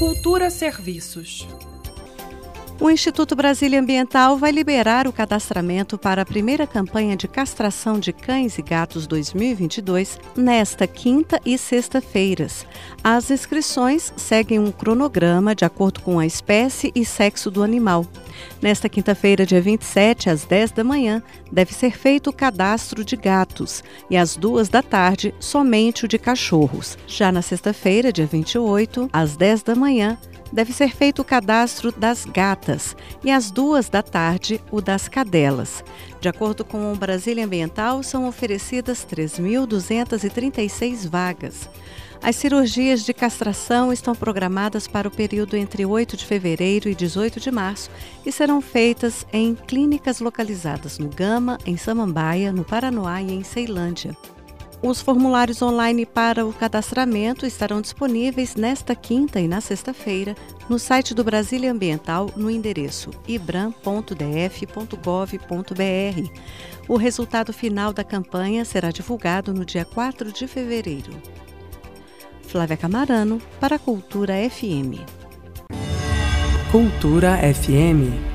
Cultura Serviços. O Instituto Brasília Ambiental vai liberar o cadastramento para a primeira campanha de castração de cães e gatos 2022 nesta quinta e sexta-feiras. As inscrições seguem um cronograma de acordo com a espécie e sexo do animal. Nesta quinta-feira, dia 27, às 10 da manhã, deve ser feito o cadastro de gatos e às duas da tarde, somente o de cachorros. Já na sexta-feira, dia 28, às 10 da manhã, deve ser feito o cadastro das gatas e às duas da tarde o das cadelas. De acordo com o Brasília Ambiental, são oferecidas 3.236 vagas. As cirurgias de castração estão programadas para o período entre 8 de fevereiro e 18 de março e serão feitas em clínicas localizadas no Gama, em Samambaia, no Paranoá e em Ceilândia. Os formulários online para o cadastramento estarão disponíveis nesta quinta e na sexta-feira no site do Brasília Ambiental no endereço ibram.df.gov.br. O resultado final da campanha será divulgado no dia 4 de fevereiro. Flávia Camarano, para a Cultura FM. Cultura FM